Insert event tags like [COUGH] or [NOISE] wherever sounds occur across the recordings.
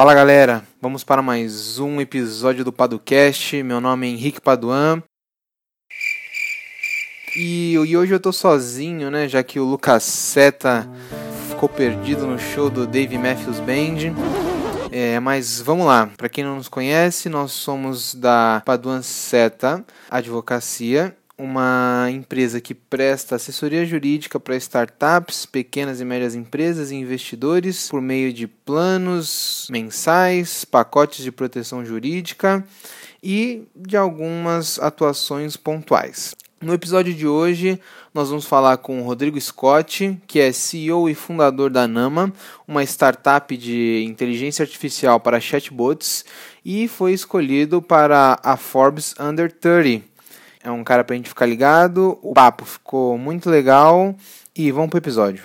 Fala galera, vamos para mais um episódio do Paducast. Meu nome é Henrique Paduan. E, e hoje eu tô sozinho, né? Já que o Lucas Seta ficou perdido no show do Dave Matthews Band. É, mas vamos lá, para quem não nos conhece, nós somos da Paduan Seta Advocacia uma empresa que presta assessoria jurídica para startups, pequenas e médias empresas e investidores por meio de planos mensais, pacotes de proteção jurídica e de algumas atuações pontuais. No episódio de hoje, nós vamos falar com o Rodrigo Scott, que é CEO e fundador da Nama, uma startup de inteligência artificial para chatbots, e foi escolhido para a Forbes Under 30 é um cara pra gente ficar ligado. O papo ficou muito legal. E vamos pro episódio.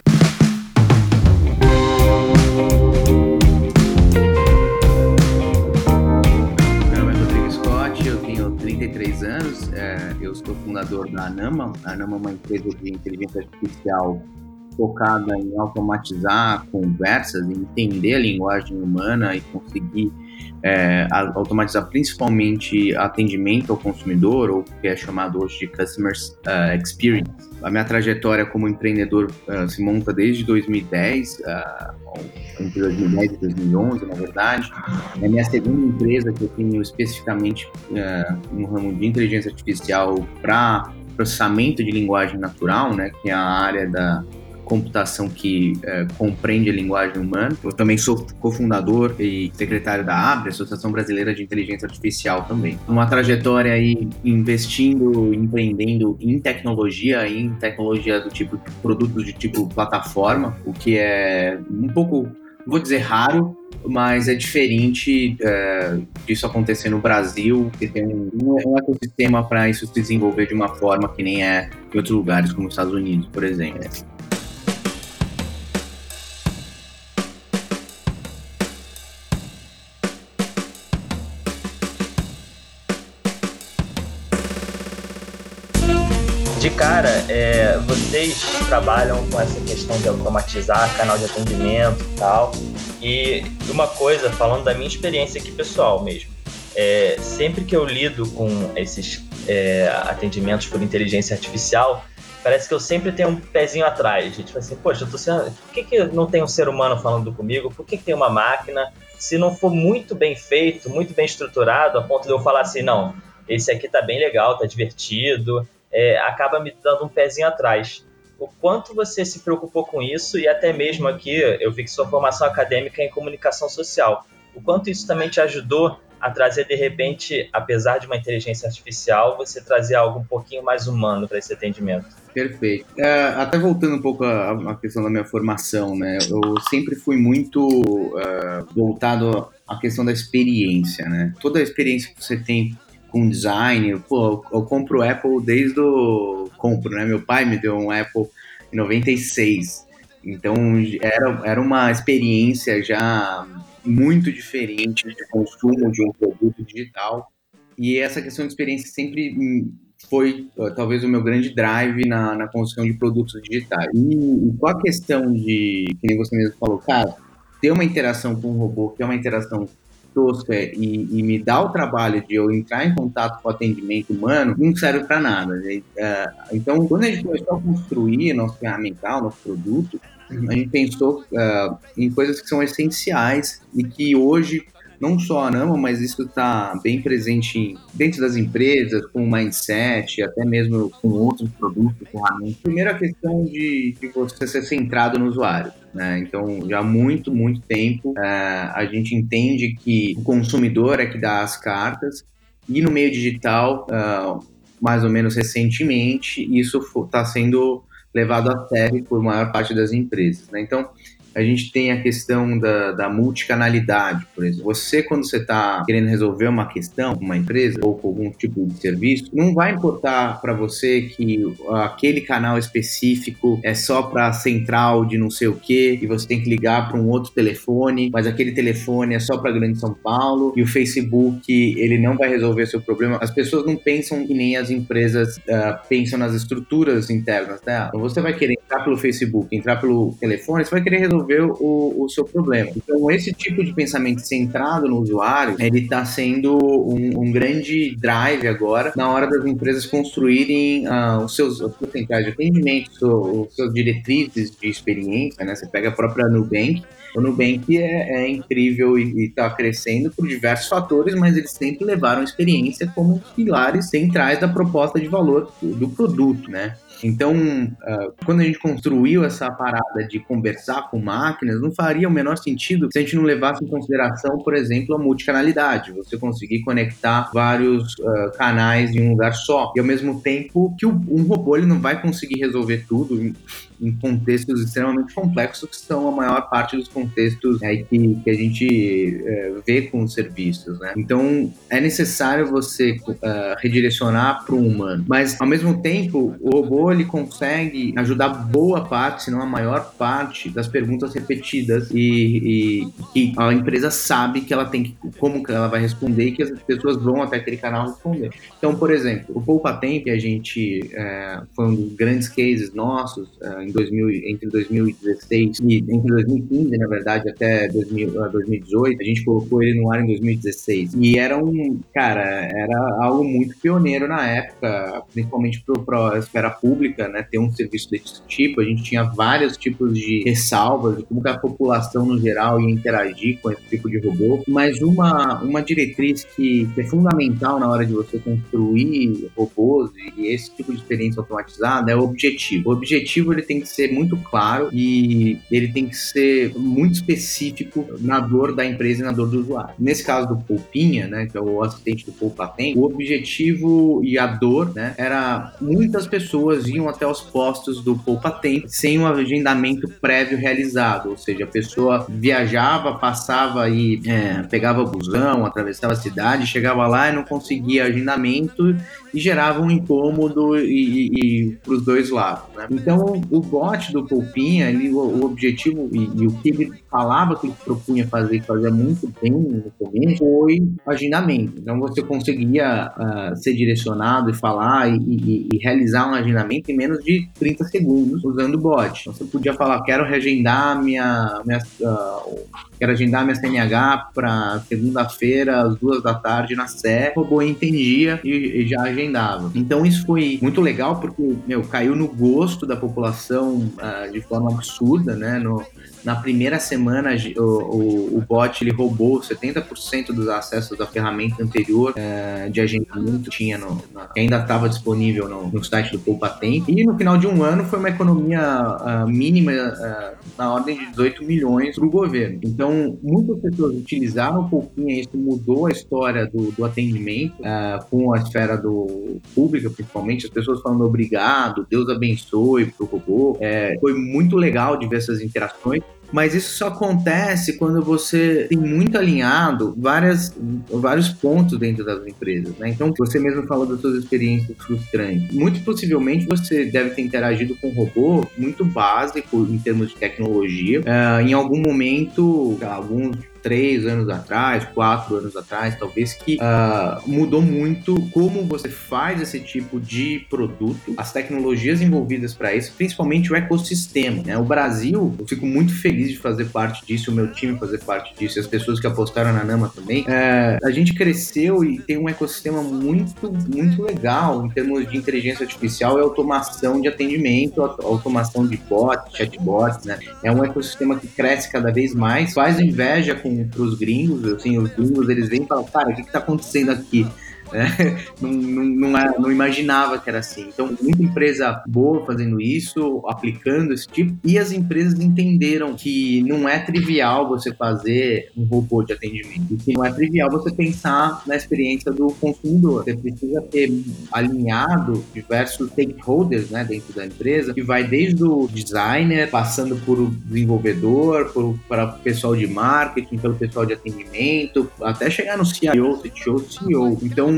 Meu nome é Rodrigo Scott, eu tenho 33 anos, é, eu sou fundador da Anama. A Anama é uma empresa de inteligência artificial focada em automatizar conversas, entender a linguagem humana e conseguir é, automatizar principalmente atendimento ao consumidor, ou que é chamado hoje de Customer uh, Experience. A minha trajetória como empreendedor uh, se monta desde 2010, uh, entre 2010 e 2011, na verdade. É a minha segunda empresa que eu tenho especificamente no ramo de inteligência artificial para processamento de linguagem natural, né, que é a área da computação que é, compreende a linguagem humana. Eu também sou cofundador e secretário da ABRE, Associação Brasileira de Inteligência Artificial também. Uma trajetória aí investindo, empreendendo em tecnologia, em tecnologia do tipo produtos de tipo plataforma, o que é um pouco, vou dizer raro, mas é diferente é, disso acontecer no Brasil, que tem um, um ecossistema para isso se desenvolver de uma forma que nem é em outros lugares, como os Estados Unidos, por exemplo. Cara, é, vocês trabalham com essa questão de automatizar canal de atendimento e tal. E uma coisa, falando da minha experiência aqui pessoal mesmo, é, sempre que eu lido com esses é, atendimentos por inteligência artificial, parece que eu sempre tenho um pezinho atrás. Tipo assim, poxa, eu tô sendo, por que, que não tem um ser humano falando comigo? Por que, que tem uma máquina? Se não for muito bem feito, muito bem estruturado, a ponto de eu falar assim, não, esse aqui tá bem legal, tá divertido, é, acaba me dando um pezinho atrás. O quanto você se preocupou com isso e até mesmo aqui eu vi que sua formação acadêmica é em comunicação social. O quanto isso também te ajudou a trazer de repente, apesar de uma inteligência artificial, você trazer algo um pouquinho mais humano para esse atendimento? Perfeito. É, até voltando um pouco à, questão da minha formação, né? Eu sempre fui muito uh, voltado à questão da experiência, né? Toda a experiência que você tem com design. Pô, eu compro Apple desde o. Compro, né? Meu pai me deu um Apple em 96. Então era, era uma experiência já muito diferente de consumo de um produto digital. E essa questão de experiência sempre foi talvez o meu grande drive na, na construção de produtos digitais. E, e com a questão de, que nem você mesmo falou, cara, ter uma interação com o robô, que é uma interação tosca e, e, me dá o trabalho de eu entrar em contato com o atendimento humano, não serve para nada. Né? É, então, quando a gente começou a construir nosso ferramental, nosso produto, a gente pensou uh, em coisas que são essenciais e que hoje não só a Nama, mas isso está bem presente dentro das empresas, com o mindset, até mesmo com outros produtos, ferramentas. Primeiro, a questão de, de você ser centrado no usuário. Né? Então, já há muito, muito tempo, uh, a gente entende que o consumidor é que dá as cartas, e no meio digital, uh, mais ou menos recentemente, isso está sendo levado a sério por maior parte das empresas. Né? Então, a gente tem a questão da, da multicanalidade, por exemplo. Você, quando você está querendo resolver uma questão com uma empresa ou com algum tipo de serviço, não vai importar para você que aquele canal específico é só para central de não sei o que e você tem que ligar para um outro telefone, mas aquele telefone é só para Grande São Paulo e o Facebook ele não vai resolver seu problema. As pessoas não pensam que nem as empresas uh, pensam nas estruturas internas, né? Então você vai querer entrar pelo Facebook, entrar pelo telefone, você vai querer resolver resolver o, o seu problema. Então, esse tipo de pensamento centrado no usuário, ele está sendo um, um, grande drive agora na hora das empresas construírem uh, os seus centrais de atendimento, os seus diretrizes de experiência, né? Você pega a própria Nubank, o Nubank é, é incrível e está crescendo por diversos fatores, mas eles sempre levaram experiência como pilares centrais da proposta de valor do produto, né? Então, uh, quando a gente construiu essa parada de conversar com máquinas, não faria o menor sentido se a gente não levasse em consideração, por exemplo, a multicanalidade, você conseguir conectar vários uh, canais em um lugar só. E ao mesmo tempo que um robô ele não vai conseguir resolver tudo em, contextos extremamente complexos, que são a maior parte dos contextos é, que, que, a gente é, vê com os serviços. Né? Então, é necessário você uh, redirecionar para o humano. Mas, ao mesmo tempo, o robô ele consegue ajudar boa parte, se não a maior parte, das perguntas repetidas e, que a empresa sabe que ela tem que, como que ela vai responder e que as pessoas vão até aquele canal responder. Então, por exemplo, o Poupa Tempo, a gente é, foi um dos grandes cases nossos é, em 2000, entre 2016 e entre 2015, na verdade, até 2000, 2018, a gente colocou ele no ar em 2016. E era um, cara, era algo muito pioneiro na época, principalmente para a esfera pública né, ter um serviço desse tipo, a gente tinha vários tipos de ressalvas de como a população no geral ia interagir com esse tipo de robô, mas uma, uma diretriz que é fundamental na hora de você construir robôs e esse tipo de experiência automatizada é o objetivo. O objetivo ele tem que ser muito claro e ele tem que ser muito específico na dor da empresa e na dor do usuário. Nesse caso do Poupinha, né, que é o assistente do Poupa Tempo, o objetivo e a dor, né, era muitas pessoas iam até os postos do Poupa Tempo sem um agendamento prévio realizado, ou seja, a pessoa viajava, passava e é, pegava busão, atravessava a cidade, chegava lá e não conseguia agendamento e gerava um incômodo e, e, e para os dois lados. Né? Então, o bot do Poupinha, ele, o, o objetivo e, e, o que ele falava que ele propunha fazer, que fazia muito bem no começo, foi agendamento. Então, você conseguia uh, ser direcionado e falar e, e, realizar um agendamento em menos de 30 segundos usando o bot. Então, você podia falar, quero reagendar minha, minha uh, quero agendar minha CNH para segunda-feira às duas da tarde na Sé. O robô entendia e, e já agendava. Então isso foi muito legal porque, meu, caiu no gosto da população uh, de forma absurda, né? No, na primeira semana, o, o, o bot ele roubou 70% dos acessos da ferramenta anterior uh, de agendamento que tinha no, na, que ainda estava disponível no, no, site do Poupa Tempo. E no final de um ano foi uma economia uh, mínima na ordem de 18 milhões para o governo. Então, muitas pessoas utilizaram o Poupinha, isso mudou a história do, do atendimento com a esfera do pública, principalmente, as pessoas falando obrigado, Deus abençoe pro robô. É, foi muito legal de ver essas interações. Mas isso só acontece quando você tem muito alinhado várias, vários pontos dentro das empresas, né? Então, você mesmo falou das suas experiências frustrantes. Muito possivelmente você deve ter interagido com um robô muito básico em termos de tecnologia. Uh, em algum momento, alguns três anos atrás, quatro anos atrás, talvez, que uh, mudou muito como você faz esse tipo de produto, as tecnologias envolvidas para isso, principalmente o ecossistema. Né? O Brasil, eu fico muito feliz de fazer parte disso, o meu time fazer parte disso, as pessoas que apostaram na Nama também. Uh, a gente cresceu e tem um ecossistema muito, muito legal em termos de inteligência artificial e automação de atendimento, automação de bots, chatbots, né? É um ecossistema que cresce cada vez mais, faz inveja com para os gringos, assim, os gringos eles vêm e falam, cara, o que está acontecendo aqui? Né? [LAUGHS] Não, não, não, é, não, imaginava que era assim. Então, muita empresa boa fazendo isso, aplicando esse tipo, e as empresas entenderam que não é trivial você fazer um robô de atendimento, e que não é trivial você pensar na experiência do consumidor. Você precisa ter alinhado diversos stakeholders né, dentro da empresa, que vai desde o designer, passando por o desenvolvedor, por, para o pessoal de marketing, pelo pessoal de atendimento, até chegar no CIO, CTO, CEO. Então,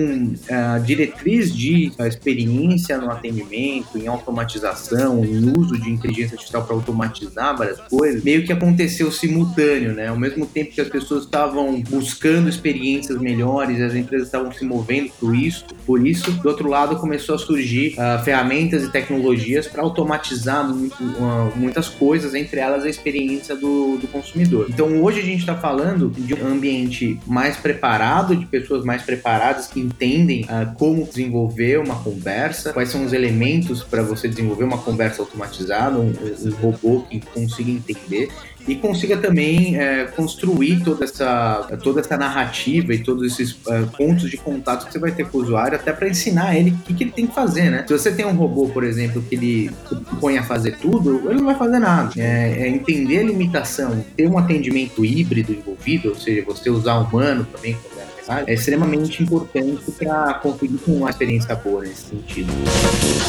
a diretriz de experiência no atendimento, em automatização, em uso de inteligência artificial para automatizar várias coisas, meio que aconteceu simultâneo, né? Ao mesmo tempo que as pessoas estavam buscando experiências melhores, as empresas estavam se movendo por isso, por isso, do outro lado começou a surgir uh, ferramentas e tecnologias para automatizar muito, uh, muitas coisas, entre elas a experiência do, do consumidor. Então hoje a gente está falando de um ambiente mais preparado, de pessoas mais preparadas que entendem uh, como desenvolver uma conversa, quais são os elementos para você desenvolver uma conversa automatizada, um, um robô que consiga entender e consiga também é, construir toda essa, toda essa narrativa e todos esses é, pontos de contato que você vai ter com o usuário, até para ensinar ele o que, que, ele tem que fazer, né? Se você tem um robô, por exemplo, que ele põe a fazer tudo, ele não vai fazer nada. É, é entender a limitação, ter um atendimento híbrido envolvido, ou seja, você usar humano também é extremamente importante para conseguir uma experiência boa nesse sentido.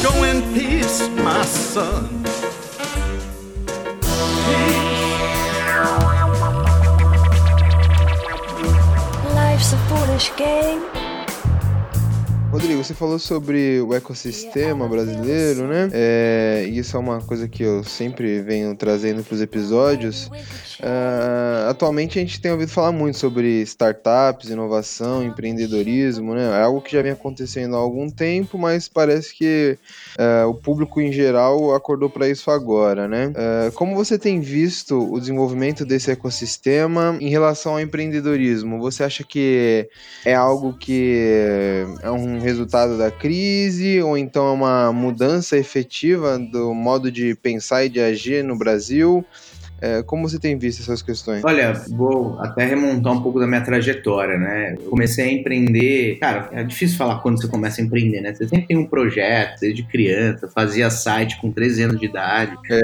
Go in peace, my son. Life's a foolish game. Rodrigo, você falou sobre o ecossistema brasileiro, né? É, isso é uma coisa que eu sempre venho trazendo para os episódios. Uh, atualmente a gente tem ouvido falar muito sobre startups, inovação, empreendedorismo, né? É algo que já vem acontecendo há algum tempo, mas parece que uh, o público em geral acordou para isso agora, né? Uh, como você tem visto o desenvolvimento desse ecossistema em relação ao empreendedorismo? Você acha que é algo que é um resultado da crise ou então é uma mudança efetiva do modo de pensar e de agir no Brasil? É, como você tem visto essas questões? Olha, vou até remontar um pouco da minha trajetória, né? Eu comecei a empreender. Cara, é difícil falar quando você começa a empreender, né? Você sempre tem um projeto, desde criança, fazia site com 13 anos de idade, é.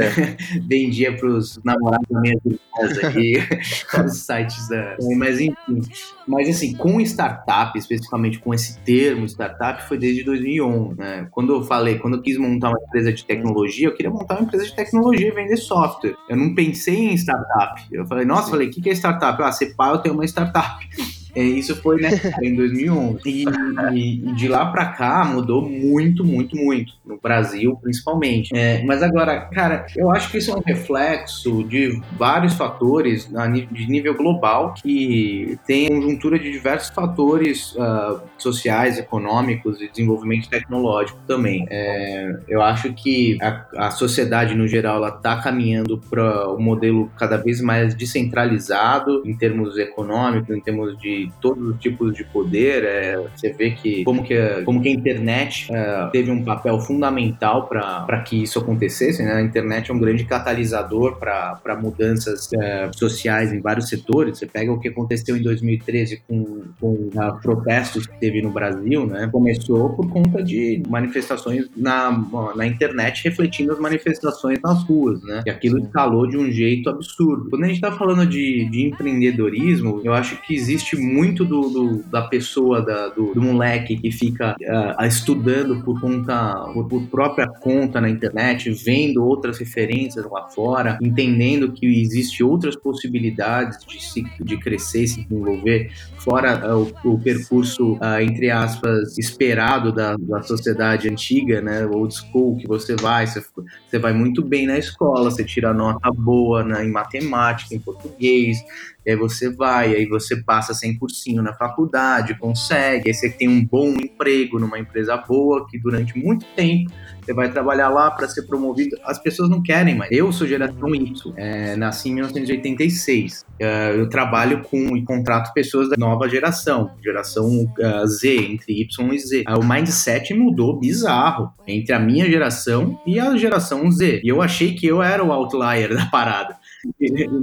[LAUGHS] vendia para os namorados da minha irmãs aqui, [LAUGHS] [LAUGHS] os sites da. Mas enfim. Mas assim, com startup, especificamente com esse termo startup, foi desde 2011, né? Quando eu falei, quando eu quis montar uma empresa de tecnologia, eu queria montar uma empresa de tecnologia e vender software. Eu não pensei pensei em startup. Eu falei, nossa, Sim. falei, o que, que é startup? Ah, ser pai, eu tenho uma startup. É, isso foi né, em 2011. E, e, e, de lá para cá mudou muito, muito, muito. No Brasil, principalmente. É, mas agora, cara, eu acho que isso é um reflexo de vários fatores de nível global que tem conjuntura de diversos fatores uh, sociais, econômicos e desenvolvimento tecnológico também. É, eu acho que a, a sociedade, no geral, ela está caminhando para um modelo cada vez mais descentralizado em termos econômicos, em termos de todos os tipos de poder. É, você vê que como que, a, como que a internet é, teve um papel fundamental para que isso acontecesse. Né? A internet é um grande catalisador para mudanças é, sociais em vários setores. Você pega o que aconteceu em 2013 com, com uh, protestos que teve no Brasil, né? começou por conta de manifestações na, na internet refletindo as manifestações nas ruas. Né? E aquilo escalou de um jeito absurdo. Quando a gente está falando de, de empreendedorismo, eu acho que existe muito do, do da pessoa, da, do, do, moleque que fica uh, estudando por conta, por, por, própria conta na internet, vendo outras referências lá fora, entendendo que existe outras possibilidades de, se, de crescer se desenvolver, fora uh, o, o, percurso, uh, entre aspas, esperado da, da sociedade antiga, né, old school, que você vai, você, você vai muito bem na escola, você tira nota boa na, em matemática, em português, e aí você vai, aí você passa sem cursinho na faculdade, consegue, aí você tem um bom emprego numa empresa boa, que durante muito tempo você vai trabalhar lá para ser promovido. As pessoas não querem mais. Eu sou geração Y, é, nasci em 1986. É, eu trabalho com e contrato pessoas da nova geração, geração uh, Z, entre Y e Z. o mindset mudou bizarro entre a minha geração e a geração Z. E eu achei que eu era o outlier da parada. [LAUGHS]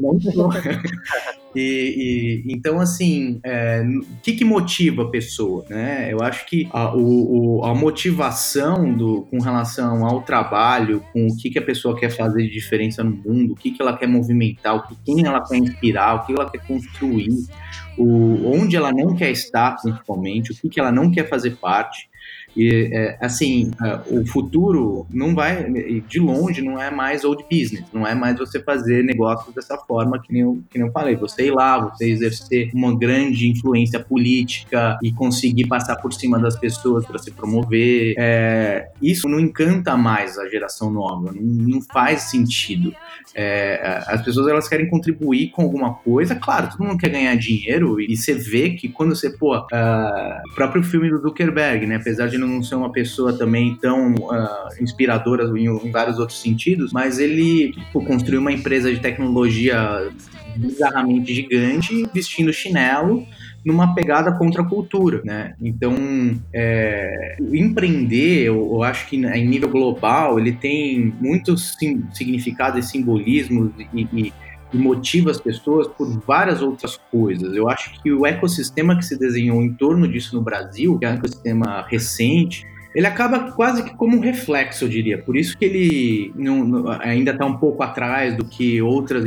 Não E, e, então, assim, é, o que, que motiva a pessoa? Né? Eu acho que a, o, a motivação do, com relação ao trabalho, com o que, que a pessoa quer fazer de diferença no mundo, o que, que ela quer movimentar, o que, quem ela quer inspirar, o que ela quer construir, o, onde ela não quer estar, principalmente, o que, que ela não quer fazer parte. E, é, assim, uh, o futuro não vai, de longe, não é mais old business, não é mais você fazer negócios dessa forma que nem, eu, que nem eu falei. Você ir lá, você exercer uma grande influência política e conseguir passar por cima das pessoas para se promover. É, isso não encanta mais a geração nova, não, não faz sentido. É, as pessoas elas querem contribuir com alguma coisa, claro, todo mundo quer ganhar dinheiro e você vê que quando você, pô, uh, o próprio filme do Zuckerberg, né, apesar de não ser uma pessoa também tão uh, inspiradora em, em, vários outros sentidos, mas ele pô, construiu uma empresa de tecnologia bizarramente gigante, vestindo chinelo, numa pegada contra a cultura, né? Então, é, empreender, eu, eu, acho que em nível global, ele tem muitos sim, significados e simbolismos e, e, e motiva as pessoas por várias outras coisas. Eu acho que o ecossistema que se desenhou em torno disso no Brasil, que é um ecossistema recente, ele acaba quase que como um reflexo, eu diria. Por isso que ele não, não, ainda está um pouco atrás do que outras,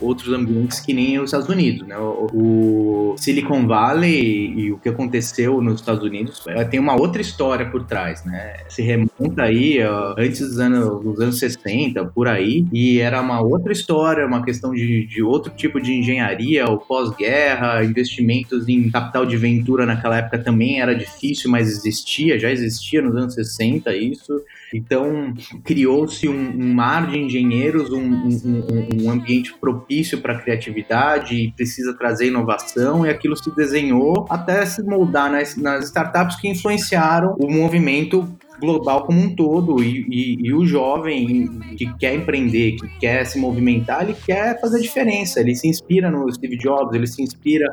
outros ambientes que nem os Estados Unidos. Né? O, o, Silicon Valley e o que aconteceu nos Estados Unidos é, tem uma outra história por trás. Né? Se remonta aí ó, antes dos anos, dos anos 60, por aí, e era uma outra história, uma questão de, de outro tipo de engenharia, o pós-guerra, investimentos em capital de ventura naquela época também era difícil, mas existia, já existia existia nos anos 60 isso. Então, criou-se um, um, mar de engenheiros, um, um, um ambiente propício para a criatividade e precisa trazer inovação, e aquilo se desenhou até se moldar nas, nas startups que influenciaram o movimento global como um todo e, e, e, o jovem que quer empreender, que quer se movimentar, ele quer fazer diferença. Ele se inspira no Steve Jobs, ele se inspira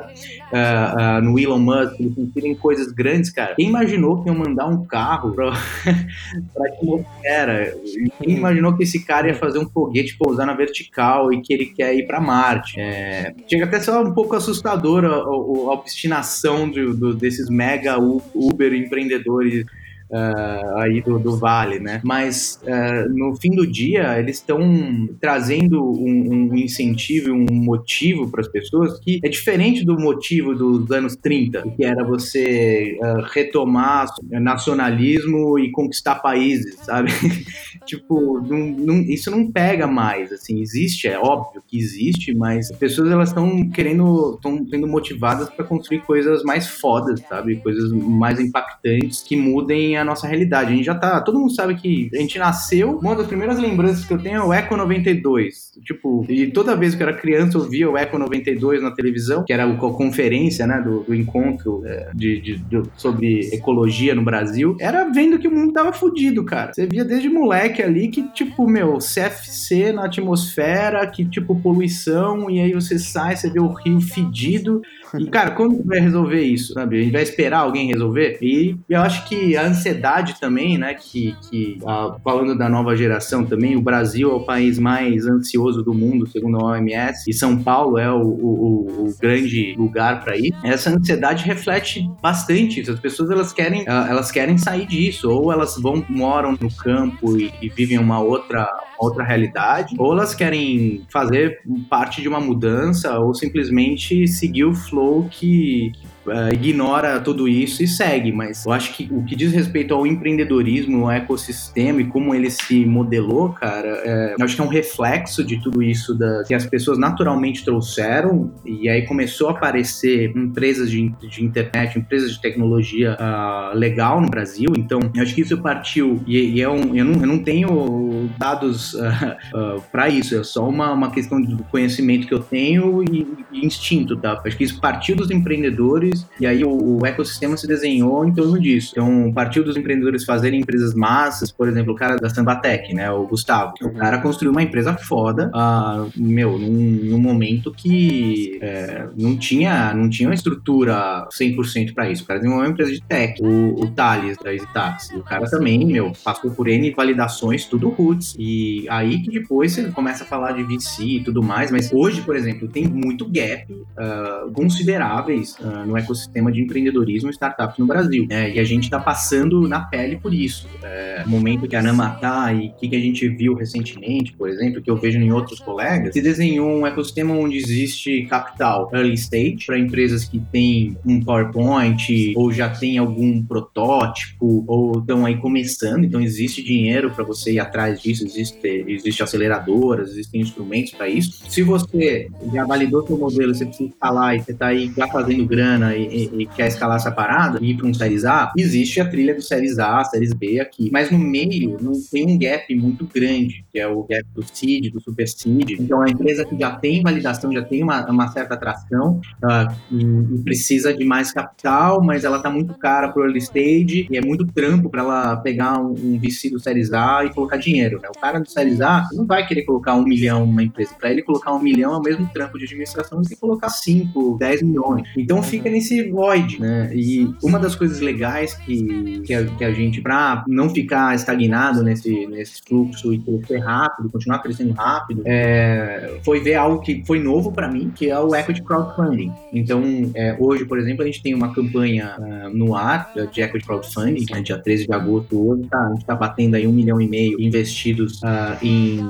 uh, uh, no Elon Musk, ele se inspira em coisas grandes, cara. Quem imaginou que ia mandar um carro para [LAUGHS] a atmosfera? Quem imaginou que esse cara ia fazer um foguete pousar na vertical e que ele quer ir para Marte? É, chega até a ser um pouco assustadora a, a, a obstinação do, do, desses mega Uber empreendedores uh, aí do, do, Vale, né? Mas uh, no fim do dia, eles estão trazendo um, um incentivo, um motivo para as pessoas que é diferente do motivo dos anos 30, que era você uh, retomar nacionalismo e conquistar países, sabe? [LAUGHS] tipo, não, não, isso não pega mais, assim, existe, é óbvio que existe, mas as pessoas elas estão querendo, estão sendo motivadas para construir coisas mais fodas, sabe? Coisas mais impactantes que mudem a a nossa realidade. A gente já tá. Todo mundo sabe que a gente nasceu. Uma das primeiras lembranças que eu tenho é o Eco 92. Tipo, e toda vez que eu era criança eu via o Eco 92 na televisão, que era a conferência, né, do, do encontro é, de, de, de, sobre ecologia no Brasil. Era vendo que o mundo tava fudido, cara. Você via desde moleque ali que, tipo, meu, CFC na atmosfera, que, tipo, poluição, e aí você sai, você vê o rio fedido. E, cara, quando vai resolver isso, sabe? A gente vai esperar alguém resolver? E eu acho que a ansiedade também, né? Que, que ah, falando da nova geração também, o Brasil é o país mais ansioso do mundo, segundo a OMS, e São Paulo é o, o, o grande lugar para ir. Essa ansiedade reflete bastante isso. As pessoas elas querem, ah, elas querem sair disso, ou elas vão moram no campo e, e vivem uma outra outra realidade, ou elas querem fazer parte de uma mudança, ou simplesmente seguir o flow que, uh, ignora tudo isso e segue, mas eu acho que o que diz respeito ao empreendedorismo, ao ecossistema e como ele se modelou, cara, é, eu acho que é um reflexo de tudo isso da, que as pessoas naturalmente trouxeram e aí começou a aparecer empresas de, de internet, empresas de tecnologia uh, legal no Brasil, então eu acho que isso partiu e, e é um, eu, não, eu não tenho dados [LAUGHS] uh, uh, para isso, é só uma, uma questão de conhecimento que eu tenho e, e instinto, tá? Acho que isso partiu dos empreendedores e aí o, o, ecossistema se desenhou em torno disso. Então, partiu dos empreendedores fazerem empresas massas, por exemplo, o cara da Sambatec, né, o Gustavo. O cara construiu uma empresa foda, uh, meu, num, num, momento que é, não, tinha, não tinha uma estrutura 100% para isso. O cara desenvolveu uma empresa de tech, o, o Thales da EasyTaxi. O cara também, meu, passou por N validações, tudo roots. E aí que depois você começa a falar de VC e tudo mais, mas hoje, por exemplo, tem muito gap uh, consideráveis uh, no ecossistema de empreendedorismo e startups no Brasil. É, e a gente está passando na pele por isso. É, momento que a Nama tá e o que, que a gente viu recentemente, por exemplo, que eu vejo em outros colegas, se desenhou um ecossistema onde existe capital early stage para empresas que têm um PowerPoint ou já tem algum protótipo ou estão aí começando, então existe dinheiro para você ir atrás disso, existe, existe aceleradoras, existem instrumentos para isso. Se você já validou seu modelo, você precisa escalar e você está aí já fazendo grana e, e, quer escalar essa parada e ir para um Series A, existe a trilha do Series A, Series B aqui. Mas no meio não tem um gap muito grande, que é o gap do Seed, do Super Seed. Então a empresa que já tem validação, já tem uma, uma certa atração uh, e, e, precisa de mais capital, mas ela está muito cara para o early stage e é muito trampo para ela pegar um, um VC do Series A e colocar dinheiro. Né? O cara do Series A não vai querer colocar um milhão numa empresa. Para ele colocar um milhão é o mesmo trampo de administração, que colocar 5, 10 milhões. Então fica nesse void, né? E uma das coisas legais que, que, a, que a gente, para não ficar estagnado nesse, nesse fluxo e crescer rápido, continuar crescendo rápido, é, foi ver algo que foi novo para mim, que é o equity crowdfunding. Então, é, hoje, por exemplo, a gente tem uma campanha uh, no ar de equity crowdfunding, né, dia 13 de agosto hoje, tá, a gente está batendo aí um milhão e meio investidos uh, em,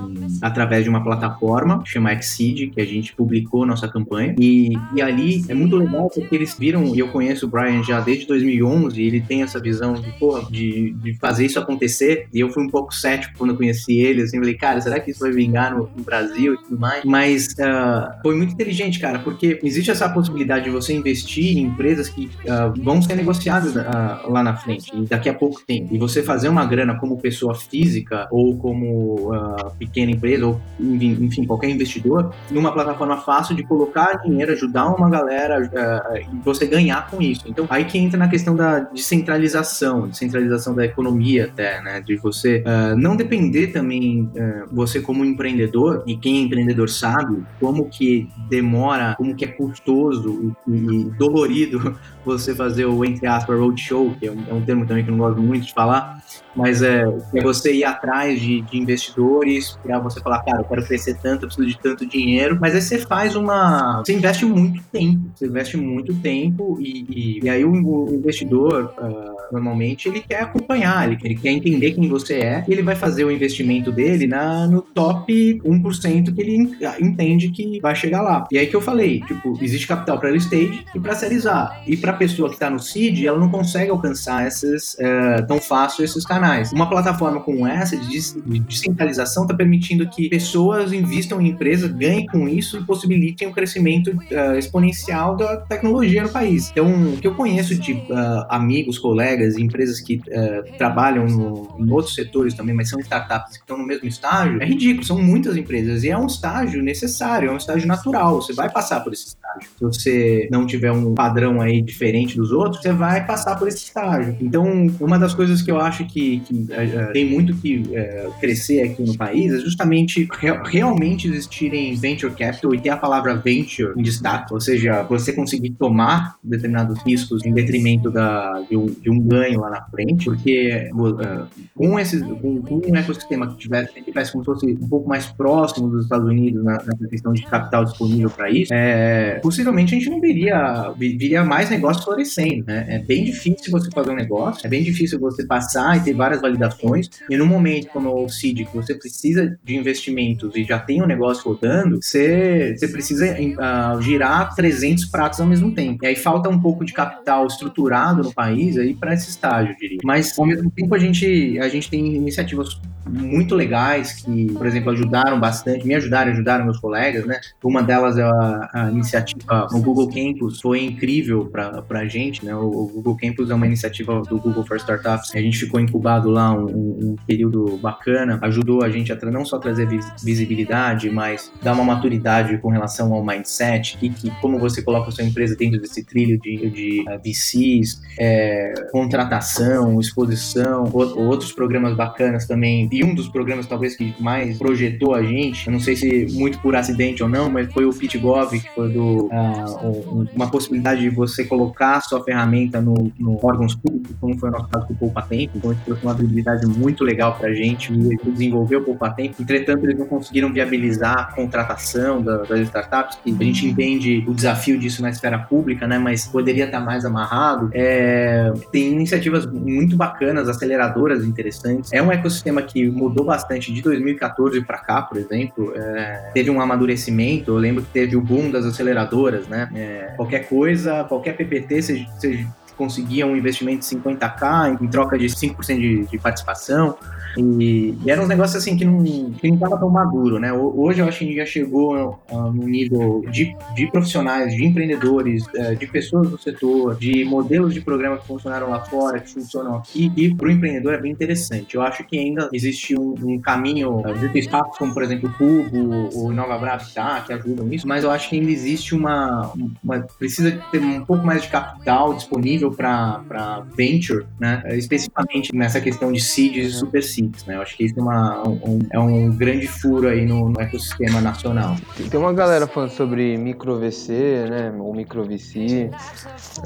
através de uma plataforma que chama Exceed, que a gente publicou nossa campanha. E, e ali é muito legal porque eles viram, e eu conheço o Brian já desde 2011, e ele tem essa visão de, porra, de, de fazer isso acontecer. E eu fui um pouco cético quando eu conheci ele, assim, falei, cara, será que isso vai vingar no, no Brasil e tudo mais? Mas uh, foi muito inteligente, cara, porque existe essa possibilidade de você investir em empresas que uh, vão ser negociadas uh, lá na frente, e daqui a pouco tempo. E você fazer uma grana como pessoa física ou como pequena empresa, ou enfim, qualquer investidor, numa plataforma fácil de colocar dinheiro, ajudar uma galera e você ganhar com isso. Então, aí que entra na questão da descentralização, descentralização da economia até, né? De você não depender também, você como empreendedor, e quem é empreendedor sabe, como que demora, como que é custoso e, e dolorido [LAUGHS] você fazer o, entre aspas, roadshow, que é um, é um termo também que eu não gosto muito de falar, mas é, é você ir atrás de, de investidores para você falar, cara, eu quero crescer tanto, eu preciso de tanto dinheiro, mas aí você faz uma. Você investe muito tempo, você investe muito tempo e, e, e aí o, o investidor, uh, normalmente, ele quer acompanhar, ele, ele, quer entender quem você é e ele vai fazer o investimento dele na, no top 1% que ele entende que vai chegar lá. E aí que eu falei, tipo, existe capital para early stage e para séries A. E para a pessoa que está no seed, ela não consegue alcançar esses, uh, tão fácil esses canais. Uma plataforma como essa de descentralização está permitindo que pessoas invistam em empresas, ganhem com isso e possibilitem o crescimento uh, exponencial da tecnologia no país. Então, o que eu conheço de uh, amigos, colegas, empresas que uh, trabalham no, em outros setores também, mas são startups que estão no mesmo estágio, é ridículo. São muitas empresas e é um estágio necessário, é um estágio natural. Você vai passar por esse estágio. Se você não tiver um padrão aí diferente dos outros, você vai passar por esse estágio. Então, uma das coisas que eu acho que que, é, tem muito que é, crescer aqui no país é justamente realmente existirem venture capital e ter a palavra venture em destaque, ou seja, você conseguir tomar determinados riscos em detrimento da, de, um, de um ganho lá na frente, porque uh, com, esse, com, com, um ecossistema que tivesse, que tivesse como se fosse um pouco mais próximo dos Estados Unidos na, nessa questão de capital disponível para isso, é, possivelmente a gente não viria, viria mais negócios florescendo. Né? É bem difícil você fazer um negócio, é bem difícil você passar e ter várias validações. E no momento como o CID, que você precisa de investimentos e já tem um negócio rodando, você, você precisa uh, girar 300 pratos ao mesmo tempo. E aí falta um pouco de capital estruturado no país aí para esse estágio, eu diria. Mas ao mesmo tempo a gente, a gente tem iniciativas muito legais que, por exemplo, ajudaram bastante, me ajudaram, ajudaram meus colegas, né? Uma delas é a, a iniciativa, o Google Campus, foi incrível para a gente, né? O, o, Google Campus é uma iniciativa do Google for Startups. A gente ficou incubado lá um, um período bacana, ajudou a gente a não só trazer visibilidade, mas dar uma maturidade com relação ao mindset, e que como você coloca a sua empresa dentro desse trilho de, de uh, VCs, é, contratação, exposição, outros programas bacanas também e um dos programas talvez que mais projetou a gente, eu não sei se muito por acidente ou não, mas foi o FitGov, que foi do, uh, uma possibilidade de você colocar sua ferramenta no, no órgãos públicos, como foi o nosso caso com o Poupa Tempo, então isso trouxe uma habilidade muito legal para a gente e desenvolveu o Poupa Tempo. Entretanto, eles não conseguiram viabilizar a contratação das startups, que a gente entende o desafio disso na esfera pública, né, mas poderia estar mais amarrado. É, tem iniciativas muito bacanas, aceleradoras interessantes. É um ecossistema que mudou bastante de 2014 para cá, por exemplo. É, teve um amadurecimento, eu lembro que teve o boom das aceleradoras, né? É, qualquer coisa, qualquer PPT, você, conseguia um investimento de 50k em troca de 5% de, de participação. E, e eram uns negócios assim que não, que não tava tão maduro, né? Hoje eu acho que a gente já chegou no nível de, de profissionais, de empreendedores, uh, de pessoas do setor, de modelos de programa que funcionaram lá fora, que funcionam aqui, e para o empreendedor é bem interessante. Eu acho que ainda existe um, um caminho de espaços como, por exemplo, o Cubo, o Nova Habitat, que ajudam nisso, mas eu acho que ainda existe uma, uma precisa ter um pouco mais de capital disponível para venture, né? Especificamente nessa questão de seeds e super seeds né? Eu acho que isso é, uma, um, é um grande furo aí no, no, ecossistema nacional. Tem uma galera falando sobre micro VC, né? Ou micro VC.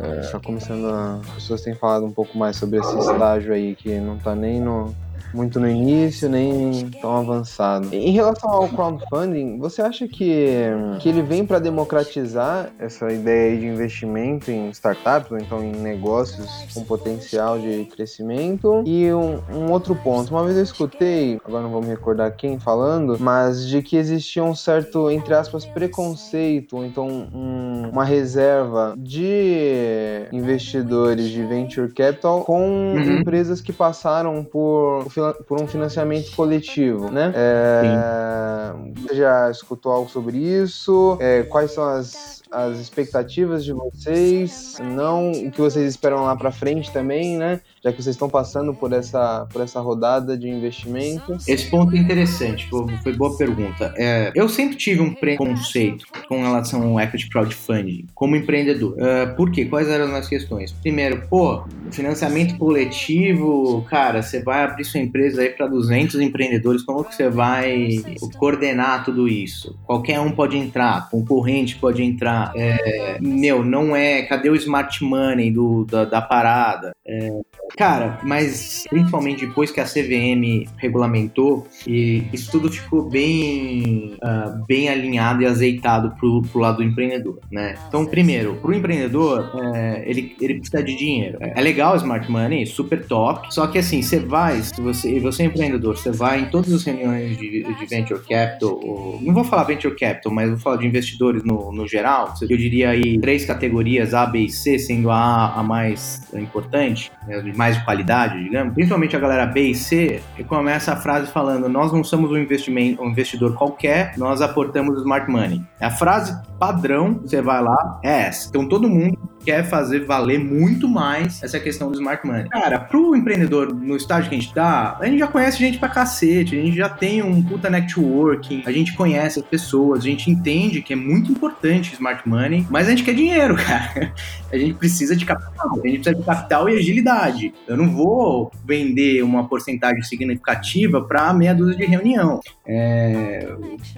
É, começando a. As pessoas têm falado um pouco mais sobre esse estágio aí que não tá nem no, muito no início, nem tão avançado. Em relação ao crowdfunding, você acha que, que ele vem para democratizar essa ideia de investimento em startups, ou então em negócios com potencial de crescimento? E um, um outro ponto, uma vez eu escutei, agora não vou me recordar quem falando, mas de que existia um certo, entre aspas, preconceito, ou então um, uma reserva de investidores de venture capital com uhum. empresas que passaram por por um financiamento coletivo, né? É, você já escutou algo sobre isso? É, quais são as as expectativas de vocês, não o que vocês esperam lá para frente também, né? Já que vocês estão passando por essa, por essa rodada de investimento. Esse ponto é interessante, foi boa pergunta. É, eu sempre tive um preconceito com relação ao equity crowdfunding como empreendedor. Uh, por quê? Quais eram as questões? Primeiro, pô, financiamento coletivo, cara, você vai abrir sua empresa aí para 200 empreendedores, como que você vai coordenar tudo isso? Qualquer um pode entrar, concorrente pode entrar é, meu, não é. Cadê o smart money do, da, da parada? É, cara, mas principalmente depois que a CVM regulamentou, e isso tudo ficou bem, uh, bem alinhado e azeitado pro, pro lado do empreendedor, né? Então, primeiro, pro empreendedor, é, ele, ele precisa de dinheiro. É legal o smart money, super top, só que assim, você vai, se você, você é empreendedor, você vai em todas as reuniões de, de venture capital, ou, não vou falar venture capital, mas vou falar de investidores no, no geral, eu diria aí três categorias A, B e C, sendo a A a mais importante, né, mais de qualidade, digamos. Principalmente a galera B e C, começa a frase falando: nós não somos um, investimento, um investidor qualquer, nós aportamos smart money. A frase padrão, você vai lá, é essa. Então todo mundo quer fazer valer muito mais essa questão do smart money. Cara, pro empreendedor no estágio que a gente tá, a gente já conhece gente pra cacete, a gente já tem um puta networking, a gente conhece as pessoas, a gente entende que é muito importante smart money, mas a gente quer dinheiro, [LAUGHS] cara. A gente precisa de capital, a gente precisa de capital e agilidade. Eu não vou vender uma porcentagem significativa para meia dúzia de reunião. É,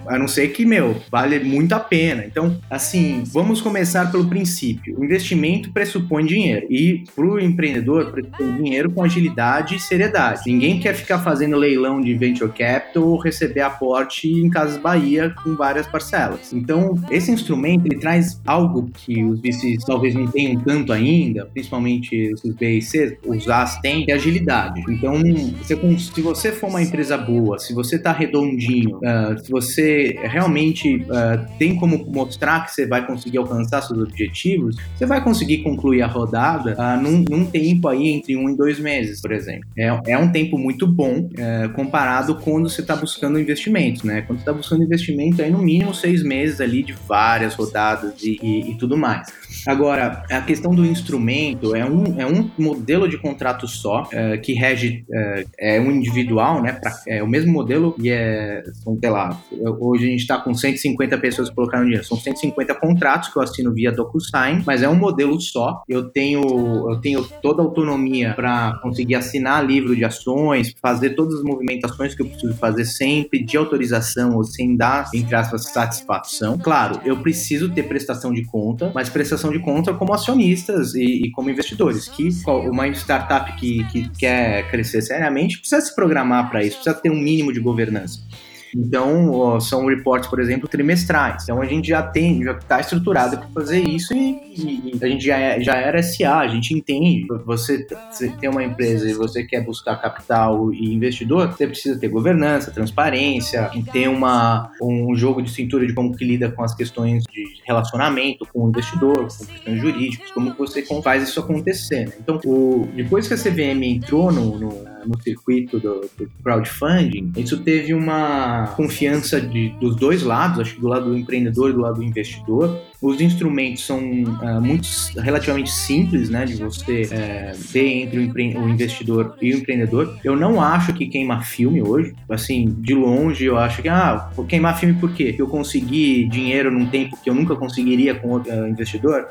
a não ser que, meu, vale muito a pena. Então, assim, vamos começar pelo princípio. O investimento pressupõe dinheiro. E para o empreendedor, pressupõe dinheiro com agilidade e seriedade. Ninguém quer ficar fazendo leilão de venture capital ou receber aporte em Casas Bahia com várias parcelas. Então, esse instrumento ele traz algo que os VCs talvez não tenham tanto ainda, principalmente os B C, os As têm, que é agilidade. Então, se você for uma empresa boa, se você está redondo redondinho, uh, se você realmente uh, tem como mostrar que você vai conseguir alcançar seus objetivos, você vai conseguir concluir a rodada uh, num, num, tempo aí entre um e dois meses, por exemplo. É, é um tempo muito bom comparado quando você está buscando investimentos, né? Quando você está buscando investimento, aí no mínimo seis meses ali de várias rodadas e, e, e tudo mais. Agora, a questão do instrumento é um, é um modelo de contrato só, que rege, é um individual, né? Pra, é o mesmo modelo e é são, sei lá, hoje a gente está com 150 pessoas que colocaram dinheiro, são 150 contratos que eu assino via DocuSign, mas é um modelo só. Eu tenho, eu tenho toda a autonomia para conseguir assinar livro de ações, fazer todas as movimentações que eu preciso fazer sem pedir autorização ou sem dar, entre aspas, satisfação. Claro, eu preciso ter prestação de conta, mas prestação de conta como acionistas e, e como investidores, que uma startup que, que quer crescer seriamente precisa se programar para isso, precisa ter um mínimo de governança. Então, são reportes, por exemplo, trimestrais. Então, a gente já tem, já está estruturado para fazer isso e, e, a gente já, é, já era SA, a gente entende. Você, você tem uma empresa e você quer buscar capital e investidor, você precisa ter governança, transparência, ter uma, um jogo de cintura de como que lida com as questões de relacionamento com o investidor, com questões jurídicas, como você faz isso acontecer. Então, o, depois que a CVM entrou no, no no circuito do, do, crowdfunding, isso teve uma confiança de, dos dois lados, acho que do lado do empreendedor e do lado do investidor. Os instrumentos são uh, muito relativamente simples, né, de você uh, ter entre o, o, investidor e o empreendedor. Eu não acho que queima filme hoje, assim, de longe eu acho que ah, queimar filme por quê? Eu consegui dinheiro num tempo que eu nunca conseguiria com outro uh, investidor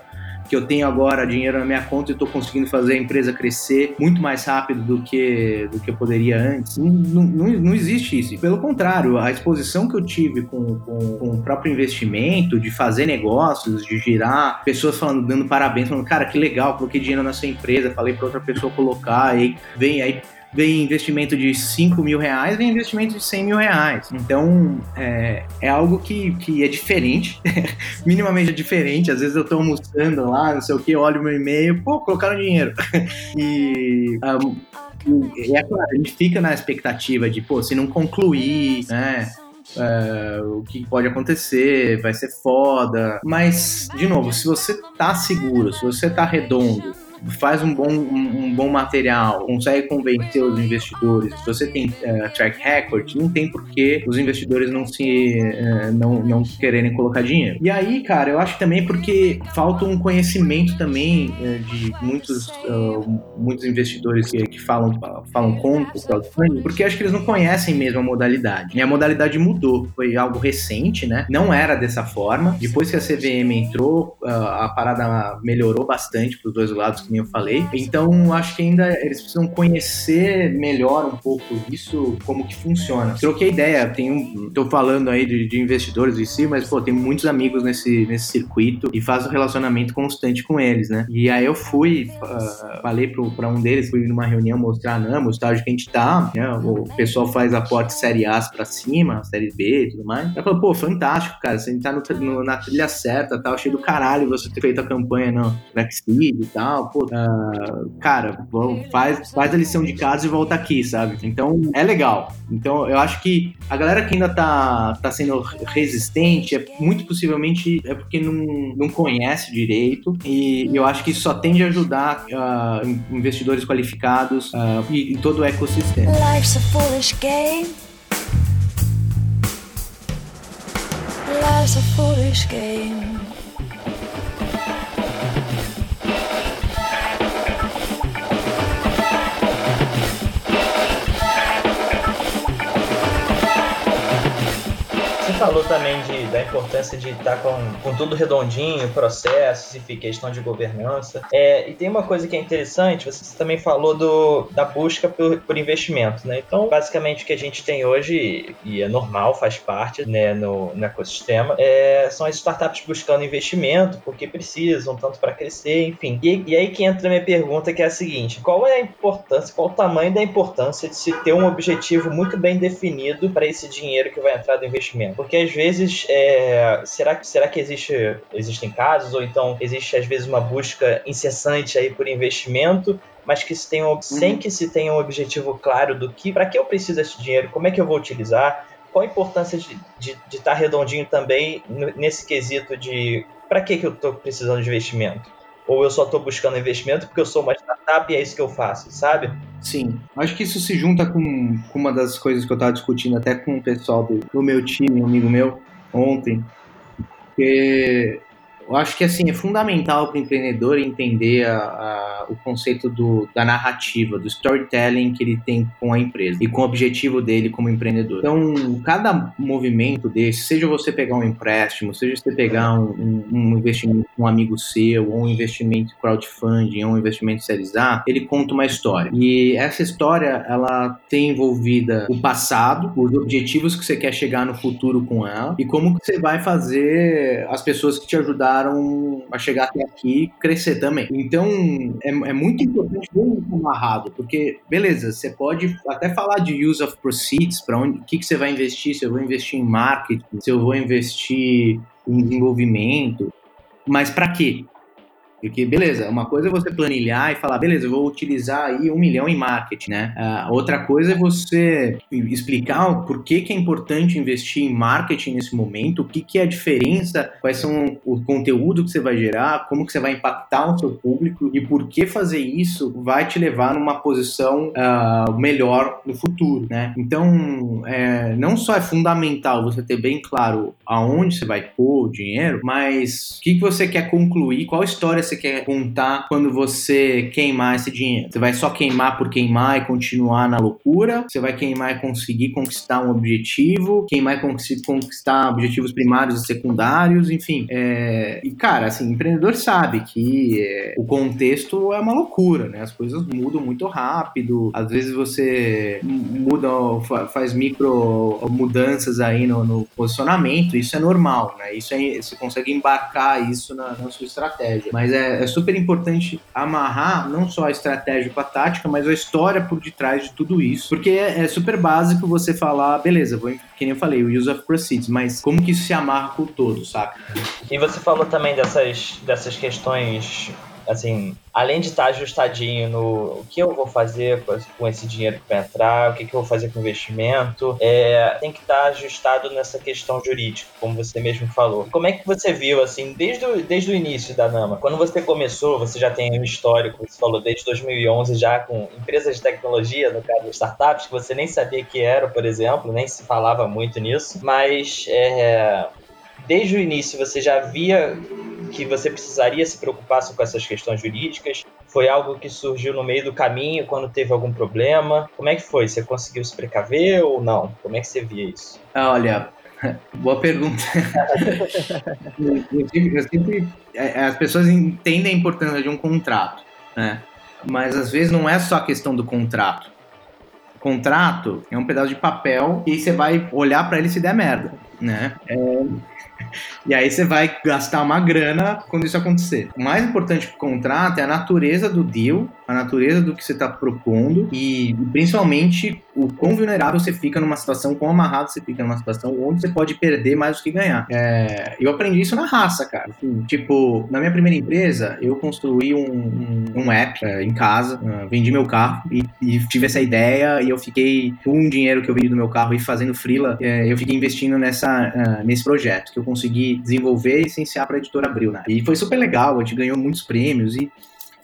que eu tenho agora dinheiro na minha conta e estou conseguindo fazer a empresa crescer muito mais rápido do que, do que eu poderia antes. Não, não, não existe isso. Pelo contrário, a exposição que eu tive com, com, com, o próprio investimento, de fazer negócios, de girar, pessoas falando, dando parabéns, falando, cara, que legal, coloquei dinheiro na sua empresa, falei para outra pessoa colocar, aí vem aí vem investimento de 5 mil reais, vem investimento de 100 mil reais. Então, é, é algo que, que é diferente, [LAUGHS] minimamente é diferente. Às vezes eu estou almoçando lá, não sei o que, olho meu e-mail, pô, colocaram dinheiro. [LAUGHS] e. Um, é claro, a gente fica na expectativa de, pô, se não concluir, né? Uh, o que pode acontecer, vai ser foda. Mas, de novo, se você tá seguro, se você tá redondo, faz um bom, um, um, bom material, consegue convencer os investidores, se você tem uh, track record, não tem por que os investidores não se uh, não, não quererem colocar dinheiro. E aí, cara, eu acho também porque falta um conhecimento também uh, de muitos, muitos investidores que, que falam, falam com o crowdfunding, porque acho que eles não conhecem mesmo a modalidade. E a modalidade mudou, foi algo recente, né? Não era dessa forma. Depois que a CVM entrou, a parada melhorou bastante para os dois lados como eu falei. Então, acho que ainda eles precisam conhecer melhor um pouco isso, como que funciona. Troquei ideia, tenho, tô falando aí de, de investidores em si, mas, pô, tem muitos amigos nesse, nesse circuito e faço um relacionamento constante com eles, né? E aí eu fui, uh, falei pro, pra um deles, fui numa reunião mostrar, não, o estágio que a gente tá, né? O pessoal faz aporte série A pra cima, série B e tudo mais. Ela falou, pô, fantástico, cara, você tá no, no, na trilha certa, tal, cheio do caralho você ter feito a campanha no Vaccine e tal, pô, uh, cara, faz, faz a lição de casa e volta aqui, sabe? Então é legal. Então eu acho que a galera que ainda tá, tá sendo resistente é muito possivelmente é porque não, não conhece direito e eu acho que isso só tende a ajudar uh, investidores qualificados uh, e, e todo o ecossistema. Life's a foolish game. Life's a foolish game. Falou também de, da importância de estar com, com tudo redondinho, processos, enfim, questão de governança. É, e tem uma coisa que é interessante, você também falou do, da busca por, por investimento, né? Então, basicamente, o que a gente tem hoje, e é normal, faz parte né, no, no ecossistema, é, são as startups buscando investimento, porque precisam, tanto para crescer, enfim. E, e aí que entra a minha pergunta, que é a seguinte: qual é a importância, qual o tamanho da importância de se ter um objetivo muito bem definido para esse dinheiro que vai entrar do investimento? Porque às vezes, é, será, que, será que existe, existem casos, ou então existe às vezes uma busca incessante aí por investimento, mas que se tenha, uhum. sem que se tenha um objetivo claro do que, para que eu preciso desse dinheiro, como é que eu vou utilizar, qual a importância de estar tá redondinho também nesse quesito de para que, que eu estou precisando de investimento? Ou eu só estou buscando investimento porque eu sou uma startup e é isso que eu faço, sabe? Sim. Acho que isso se junta com, com uma das coisas que eu estava discutindo até com o pessoal do, do meu time, um amigo meu, ontem. Porque eu acho que assim é fundamental para o empreendedor entender a, a, o conceito do, da narrativa, do storytelling que ele tem com a empresa e com o objetivo dele como empreendedor. Então, cada movimento desse, seja você pegar um empréstimo, seja você pegar um, um, investimento com um amigo seu, ou um investimento crowdfunding, ou um investimento Series A, ele conta uma história. E essa história, ela tem envolvida o passado, os objetivos que você quer chegar no futuro com ela, e como que você vai fazer as pessoas que te ajudaram a chegar até aqui crescer também. Então, é, é muito importante ver amarrado, porque, beleza, você pode até falar de use of proceeds, para onde, o que, que você vai investir, se eu vou investir em marketing, se eu vou investir em desenvolvimento, mas para quê? Porque, beleza, uma coisa é você planilhar e falar, beleza, eu vou utilizar aí um milhão em marketing, né? Uh, outra coisa é você explicar por que, que é importante investir em marketing nesse momento, o que, que é a diferença, quais são o conteúdo que você vai gerar, como que você vai impactar o seu público e por que fazer isso vai te levar numa posição uh, melhor no futuro, né? Então, é, não só é fundamental você ter bem claro aonde você vai pôr o dinheiro, mas o que, que você quer concluir, qual história você quer contar quando você queimar esse dinheiro? Você vai só queimar por queimar e continuar na loucura? Você vai queimar e conseguir conquistar um objetivo? Queimar e conquistar objetivos primários e secundários? Enfim, é... e cara, assim, empreendedor sabe que é... o contexto é uma loucura, né? As coisas mudam muito rápido. Às vezes você muda, faz micro mudanças aí no, no posicionamento. Isso é normal, né? Isso é, você consegue embarcar isso na, na sua estratégia. Mas é é, é, super importante amarrar não só a estratégia com a tática, mas a história por detrás de tudo isso. Porque é, é super básico você falar, beleza, vou, que nem eu falei, o use of proceeds, mas como que isso se amarra com o todo, saca? E você falou também dessas, dessas questões assim, além de estar ajustadinho no o que eu vou fazer com esse dinheiro que vai entrar, o que, eu vou fazer com o investimento, é, tem que estar ajustado nessa questão jurídica, como você mesmo falou. Como é que você viu, assim, desde o, desde o início da Nama? Quando você começou, você já tem um histórico, você falou desde 2011 já com empresas de tecnologia, no caso startups, que você nem sabia que eram, por exemplo, nem se falava muito nisso, mas é, desde o início você já via que você precisaria se preocupar com essas questões jurídicas? Foi algo que surgiu no meio do caminho quando teve algum problema? Como é que foi? Você conseguiu se precaver ou não? Como é que você via isso? Ah, olha, [LAUGHS] boa pergunta. [LAUGHS] eu, sempre, eu sempre, é, as pessoas entendem a importância de um contrato, né? Mas às vezes não é só a questão do contrato. O contrato é um pedaço de papel e você vai olhar para ele se der merda, né? É, e aí você vai gastar uma grana quando isso acontecer. O mais importante para o contrato é a natureza do deal, a natureza do que você está propondo e principalmente o quão vulnerável você fica numa situação, quão amarrado você fica numa situação onde você pode perder mais do que ganhar. É, eu aprendi isso na raça, cara. Assim, tipo, na minha primeira empresa, eu construí um, um, um app é, em casa, uh, vendi meu carro e, e, tive essa ideia e eu fiquei com um dinheiro que eu vendi do meu carro e fazendo freela, é, eu fiquei investindo nessa, uh, nesse projeto que eu consegui desenvolver e licenciar para a editora Abril, né? E foi super legal, a gente ganhou muitos prêmios e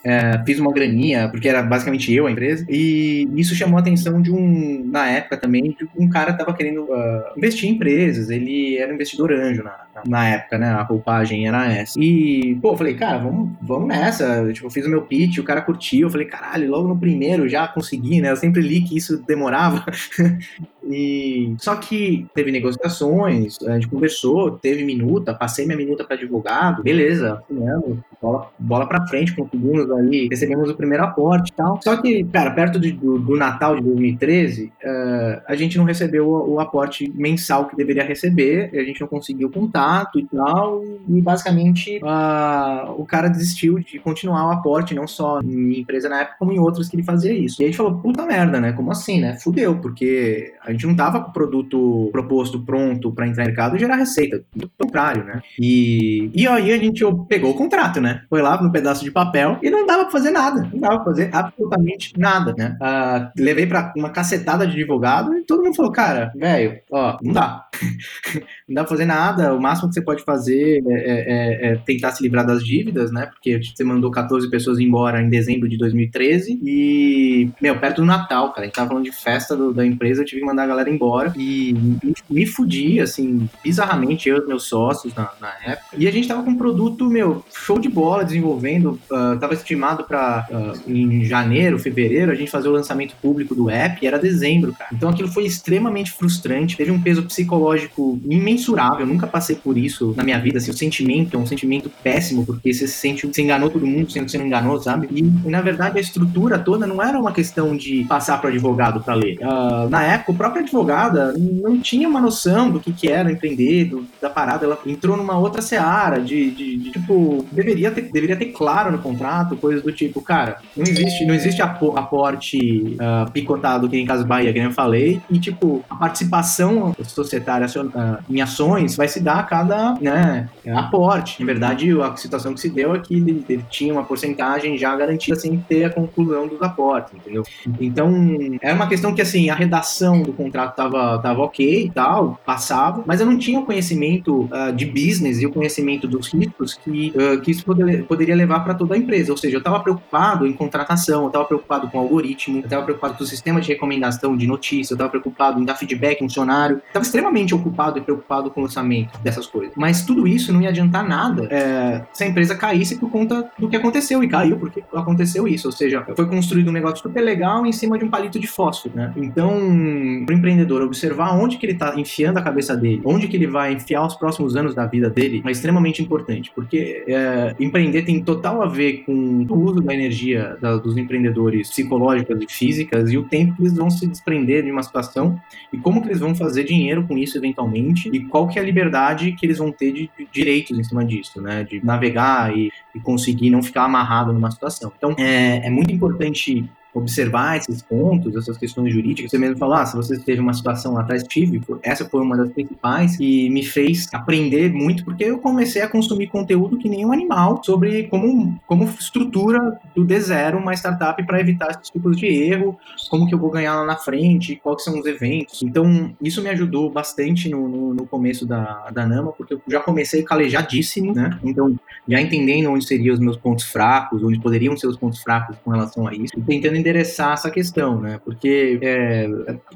é, fiz uma graninha, porque era basicamente eu a empresa, e isso chamou a atenção de um, na época também, de um cara estava querendo uh, investir em empresas, ele era investidor anjo na, na época, né, a roupagem era essa. E, pô, eu falei, cara, vamos, vamos nessa, eu, tipo, fiz o meu pitch, o cara curtiu, eu falei, caralho, logo no primeiro já consegui, né, eu sempre li que isso demorava, [LAUGHS] E só que teve negociações, a gente conversou, teve minuta, passei minha minuta para advogado, beleza, assinamos, bola, bola para frente, conseguimos aí, recebemos o primeiro aporte e tal. Só que, cara, perto de, do, do, Natal de 2013, uh, eh, a gente não recebeu o, o, aporte mensal que deveria receber, a gente não conseguiu contato e tal, e basicamente uh, o cara desistiu de continuar o aporte, não só em empresa na época, como em outras que ele fazia isso. E a gente falou, puta merda, né? Como assim, né? Fudeu, porque a gente não tava com o produto proposto pronto para entrar no mercado e gerar receita, do contrário, né? E, e aí a gente pegou o contrato, né? Foi lá no pedaço de papel e não dava pra fazer nada, não dava pra fazer absolutamente nada, né? Uh, levei para uma cacetada de advogado e todo mundo falou, cara, velho, ó, não dá. [LAUGHS] não dá pra fazer nada, o máximo que você pode fazer é, é, é, é tentar se livrar das dívidas, né? Porque você mandou 14 pessoas embora em dezembro de 2013 e, meu, perto do Natal, cara, a gente tava falando de festa do, da empresa, eu tive que mandar a galera embora e me, me fudi, assim, bizarramente, eu e meus sócios na, na, época. E a gente tava com um produto, meu, show de bola desenvolvendo, uh, estimado para uh, em janeiro, fevereiro, a gente fazer o lançamento público do app, e era dezembro, cara. Então aquilo foi extremamente frustrante, teve um peso psicológico imensurável, nunca passei por isso na minha vida, assim, o sentimento é um sentimento péssimo, porque você se sente, você enganou todo mundo, sendo que você não enganou, sabe? E, na verdade a estrutura toda não era uma questão de passar para advogado para ler. Uh, na época, o próprio advogada não tinha uma noção do que, que era empreender, do, da parada, ela entrou numa outra seara de, de, de, tipo, deveria ter, deveria ter claro no contrato, coisas do tipo, cara, não existe, não existe aporte uh, picotado que em Casa Bahia, que nem eu falei, e tipo, a participação societária uh, em ações vai se dar cada né, aporte. Na verdade, a situação que se deu é que ele, ele tinha uma porcentagem já garantida sem ter a conclusão dos aportes, entendeu? Então, é uma questão que, assim, a redação do contrato tava, tava ok e tal, passava, mas eu não tinha o conhecimento uh, de business e o conhecimento dos riscos que, uh, que isso poder, poderia levar para toda a empresa. Ou seja, eu estava preocupado em contratação, eu estava preocupado com algoritmo, eu estava preocupado com o sistema de recomendação de notícia, eu estava preocupado em dar feedback em funcionário, estava extremamente ocupado e preocupado com o lançamento dessas coisas. Mas tudo isso não ia adiantar nada é, se a empresa caísse por conta do que aconteceu, e caiu porque aconteceu isso. Ou seja, foi construído um negócio super legal em cima de um palito de fósforo, né? Então, o empreendedor observar onde que ele está enfiando a cabeça dele, onde que ele vai enfiar os próximos anos da vida dele, é extremamente importante, porque é, empreender tem total a ver com o uso da energia da, dos empreendedores psicológicas e físicas e o tempo que eles vão se desprender de uma situação e como que eles vão fazer dinheiro com isso eventualmente e qual que é a liberdade que eles vão ter de, de direitos em cima disso, né? De navegar e, e conseguir não ficar amarrado numa situação. Então, é, é muito importante observar esses pontos, essas questões jurídicas. Você mesmo falou, ah, se você teve uma situação lá atrás, tive. Essa foi uma das principais que me fez aprender muito, porque eu comecei a consumir conteúdo que nem um animal sobre como, como estrutura do D0 uma startup para evitar esses tipos de erro, como que eu vou ganhar lá na frente, quais são os eventos. Então, isso me ajudou bastante no, no, no começo da, da Nama, porque eu já comecei calejadíssimo, né? Então, já entendendo onde seriam os meus pontos fracos, onde poderiam ser os pontos fracos com relação a isso, e tentando endereçar essa questão, né? Porque, é,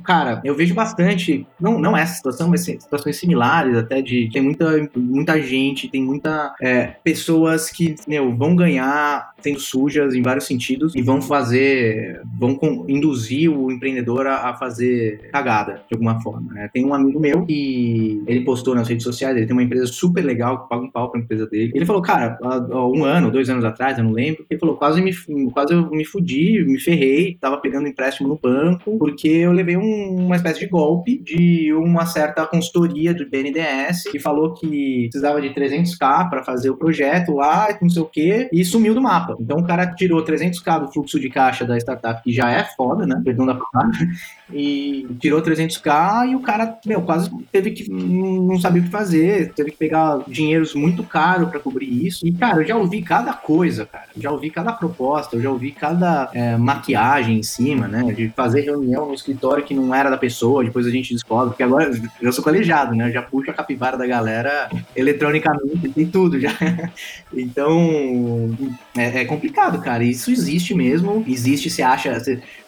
cara, eu vejo bastante, não, não essa situação, mas situações similares, até de tem muita, muita gente, tem muita é, pessoas que, meu, vão ganhar sendo sujas em vários sentidos e vão fazer, vão com, induzir o empreendedor a, a, fazer cagada de alguma forma. Né? Tem um amigo meu que ele postou nas redes sociais, ele tem uma empresa super legal que paga um pau pra empresa dele. Ele falou, cara, há um ano, dois anos atrás, eu não lembro, ele falou, quase me, quase eu me fudi, me ferrei ferrei, tava pegando empréstimo no banco, porque eu levei um, uma espécie de golpe de uma certa consultoria do BNDES que falou que precisava de 300k para fazer o projeto lá, não sei o que, e sumiu do mapa. Então o cara tirou 300k do fluxo de caixa da startup, que já é foda, né? Perdão da palavra, e tirou 300k e o cara, meu, quase teve que não sabia o que fazer, teve que pegar dinheiros muito caro para cobrir isso. E cara, eu já ouvi cada coisa, cara. Já ouvi cada proposta, eu já ouvi cada é, em cima, né? De fazer reunião no escritório que não era da pessoa, depois a gente descobre, porque agora eu sou colegiado, né? Eu já puxo a capivara da galera eletronicamente, tem tudo já. [LAUGHS] Então, é, é complicado, cara. Isso existe mesmo. Existe, você acha.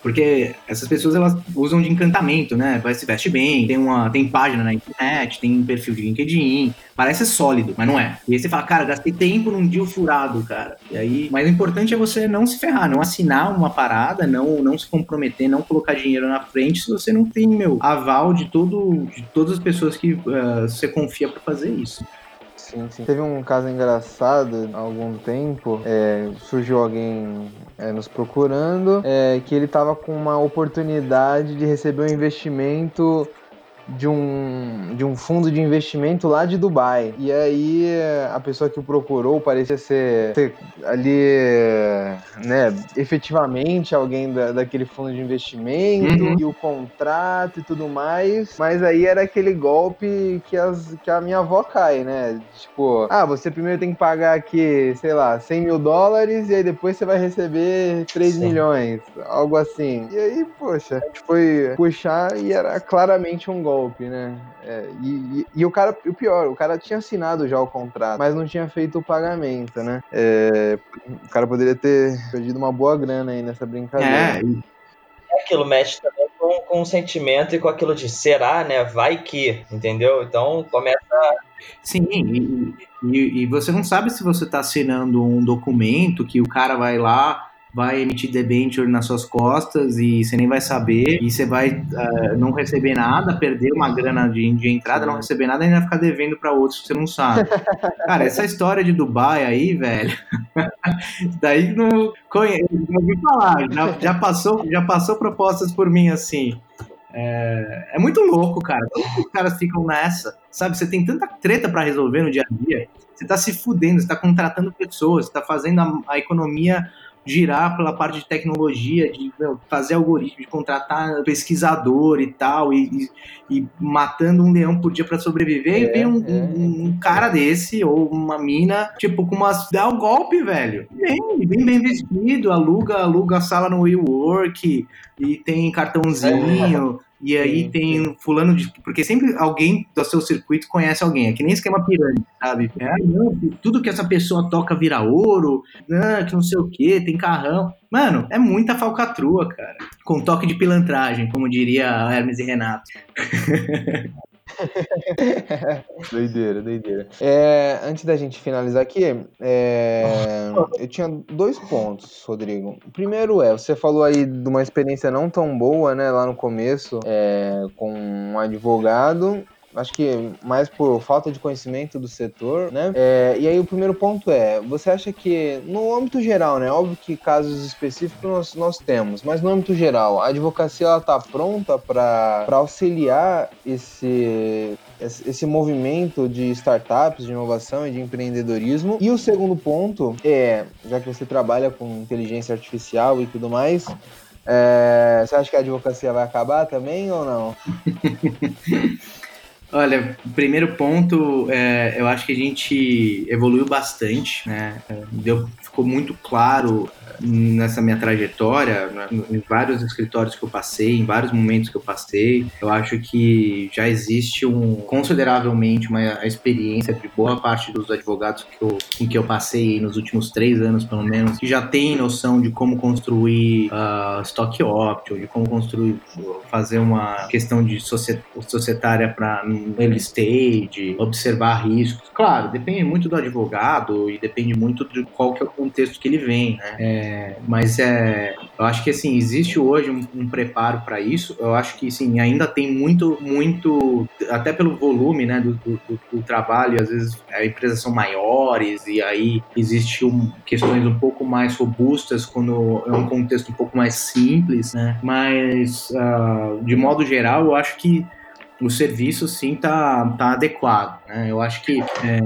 Porque essas pessoas elas usam de encantamento, né? Vai se veste bem, tem uma tem página na internet, tem perfil de LinkedIn, parece sólido, mas não é. E aí você fala, cara, gastei tempo num deal furado, cara. E aí, mas o importante é você não se ferrar, não assinar uma parada, não não se comprometer, não colocar dinheiro na frente se você não tem, meu, aval de todo de todas as pessoas que uh, você confia para fazer isso. Sim, sim. Teve um caso engraçado há algum tempo. É, surgiu alguém é, nos procurando é, que ele estava com uma oportunidade de receber um investimento de um, de um fundo de investimento lá de Dubai. E aí a pessoa que o procurou parecia ser, ser ali, né, efetivamente alguém da, daquele fundo de investimento uhum. e o contrato e tudo mais. Mas aí era aquele golpe que, as, que a minha avó cai, né? Tipo, ah, você primeiro tem que pagar aqui, sei lá, 100 mil dólares e aí depois você vai receber 3 Sim. milhões, algo assim. E aí, poxa, a gente foi puxar e era claramente um golpe golpe, né? É, e, e, e, o cara, o pior, o cara tinha assinado já o contrato, mas não tinha feito o pagamento, né? É, o cara poderia ter perdido uma boa grana aí nessa brincadeira. É, é aquilo mexe também com, com o sentimento e com aquilo de será, né? Vai que, entendeu? Então começa Sim, e, e, e você não sabe se você está assinando um documento que o cara vai lá vai emitir debenture nas suas costas e você nem vai saber, e você vai uh, não receber nada, perder uma grana de, de entrada, não receber nada e ainda ficar devendo para outros que você não sabe. [LAUGHS] Cara, essa história de Dubai aí, velho, [LAUGHS] daí não conheço, não ouvi falar, já, já, passou, já passou propostas por mim assim. É, é muito louco, cara. Os caras ficam nessa, sabe? Você tem tanta treta para resolver no dia a dia. Você tá se fudendo, você tá contratando pessoas, você tá fazendo a, a economia girar pela parte de tecnologia, de meu, fazer algoritmo, de contratar pesquisador e tal, e, e, e matando um leão por dia para sobreviver, é, e vem um, é. um, um, cara desse, ou uma mina, tipo, com umas. dá o um golpe, velho. Vem, vem bem vestido, aluga, aluga a sala no WeWork, e tem cartãozinho. E aí sim, tem sim. fulano de. Porque sempre alguém do seu circuito conhece alguém. É que nem esquema pirâmide, sabe? É, não, tudo que essa pessoa toca vira ouro, não, que não sei o que, tem carrão. Mano, é muita falcatrua, cara. Com toque de pilantragem, como diria Hermes e Renato. [LAUGHS] [LAUGHS] doideira, doideira. É, antes da gente finalizar aqui, é, eu tinha dois pontos, Rodrigo. O primeiro é, você falou aí de uma experiência não tão boa, né, lá no começo, é, com um advogado acho que mais por falta de conhecimento do setor, né? É, e aí o primeiro ponto é, você acha que no âmbito geral, né? Óbvio que casos específicos nós, nós temos, mas no âmbito geral, a advocacia ela tá pronta para auxiliar esse esse movimento de startups, de inovação e de empreendedorismo. E o segundo ponto é, já que você trabalha com inteligência artificial e tudo mais, é, você acha que a advocacia vai acabar também ou não? [LAUGHS] Olha, primeiro ponto, é, eu acho que a gente evoluiu bastante, né? Deu, ficou muito claro nessa minha trajetória, né, em vários escritórios que eu passei, em vários momentos que eu passei, eu acho que já existe um consideravelmente uma experiência de boa parte dos advogados que eu, em que eu passei nos últimos três anos, pelo menos, que já tem noção de como construir uh, stock option, de como construir, fazer uma questão de societária para early stage, observar riscos. Claro, depende muito do advogado e depende muito de qual que é o contexto que ele vem, né? É, mas é, eu acho que assim existe hoje um, um preparo para isso. Eu acho que sim, ainda tem muito, muito, até pelo volume, né, do, do, do trabalho. Às vezes as empresas são maiores e aí existe um, questões um pouco mais robustas quando é um contexto um pouco mais simples, né? Mas uh, de modo geral, eu acho que o serviço sim tá, tá adequado. Né? Eu acho que é,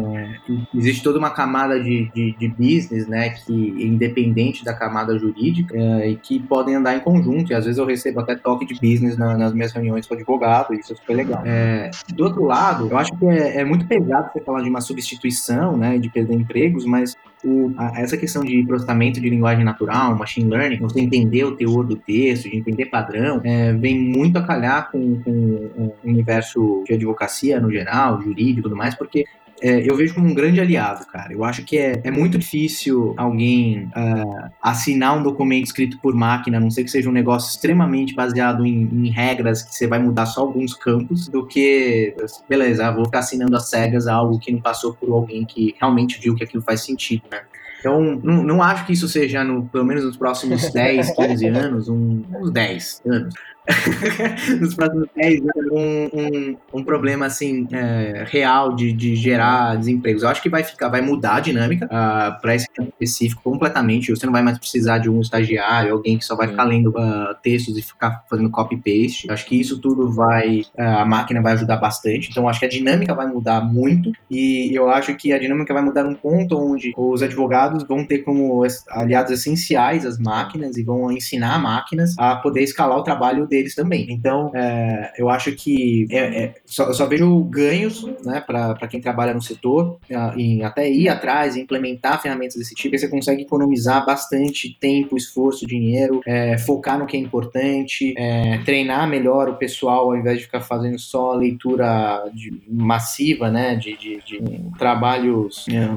existe toda uma camada de, de, de, business, né, que é independente da camada jurídica é, e que podem andar em conjunto. E às vezes eu recebo até toque de business na, nas minhas reuniões com advogado, e isso é super legal. É, do outro lado, eu acho que é, é, muito pesado você falar de uma substituição, né, de perder empregos, mas o, a, essa questão de processamento de linguagem natural, machine learning, você entender o teor do texto, de entender padrão, é, vem muito a calhar com, com o universo de advocacia no geral, jurídico tudo mais, porque é, eu vejo como um grande aliado, cara. Eu acho que é, é muito difícil alguém uh, assinar um documento escrito por máquina, a não ser que seja um negócio extremamente baseado em, em, regras que você vai mudar só alguns campos, do que, beleza, vou ficar assinando as cegas algo que não passou por alguém que realmente viu que aquilo faz sentido, né? Então, não, não acho que isso seja, no, pelo menos nos próximos [LAUGHS] 10, 15 anos, um, uns 10 anos. [LAUGHS] nos próximos 10 anos, um, um, um problema assim é, real de, de gerar desempregos. Eu acho que vai ficar, vai mudar a dinâmica uh, ah, para esse campo específico completamente. Você não vai mais precisar de um estagiário, alguém que só vai ficar lendo uh, textos e ficar fazendo copy-paste. Acho que isso tudo vai, uh, a máquina vai ajudar bastante. Então, acho que a dinâmica vai mudar muito e eu acho que a dinâmica vai mudar num ponto onde os advogados vão ter como aliados essenciais as máquinas e vão ensinar máquinas a poder escalar o trabalho deles também. Então, é, eu acho que é, é, só, só, vejo ganhos né, para quem trabalha no setor, em até ir atrás e implementar ferramentas desse tipo, você consegue economizar bastante tempo, esforço, dinheiro, é, focar no que é importante, é, treinar melhor o pessoal ao invés de ficar fazendo só leitura de, massiva, né, de, de, de trabalhos é,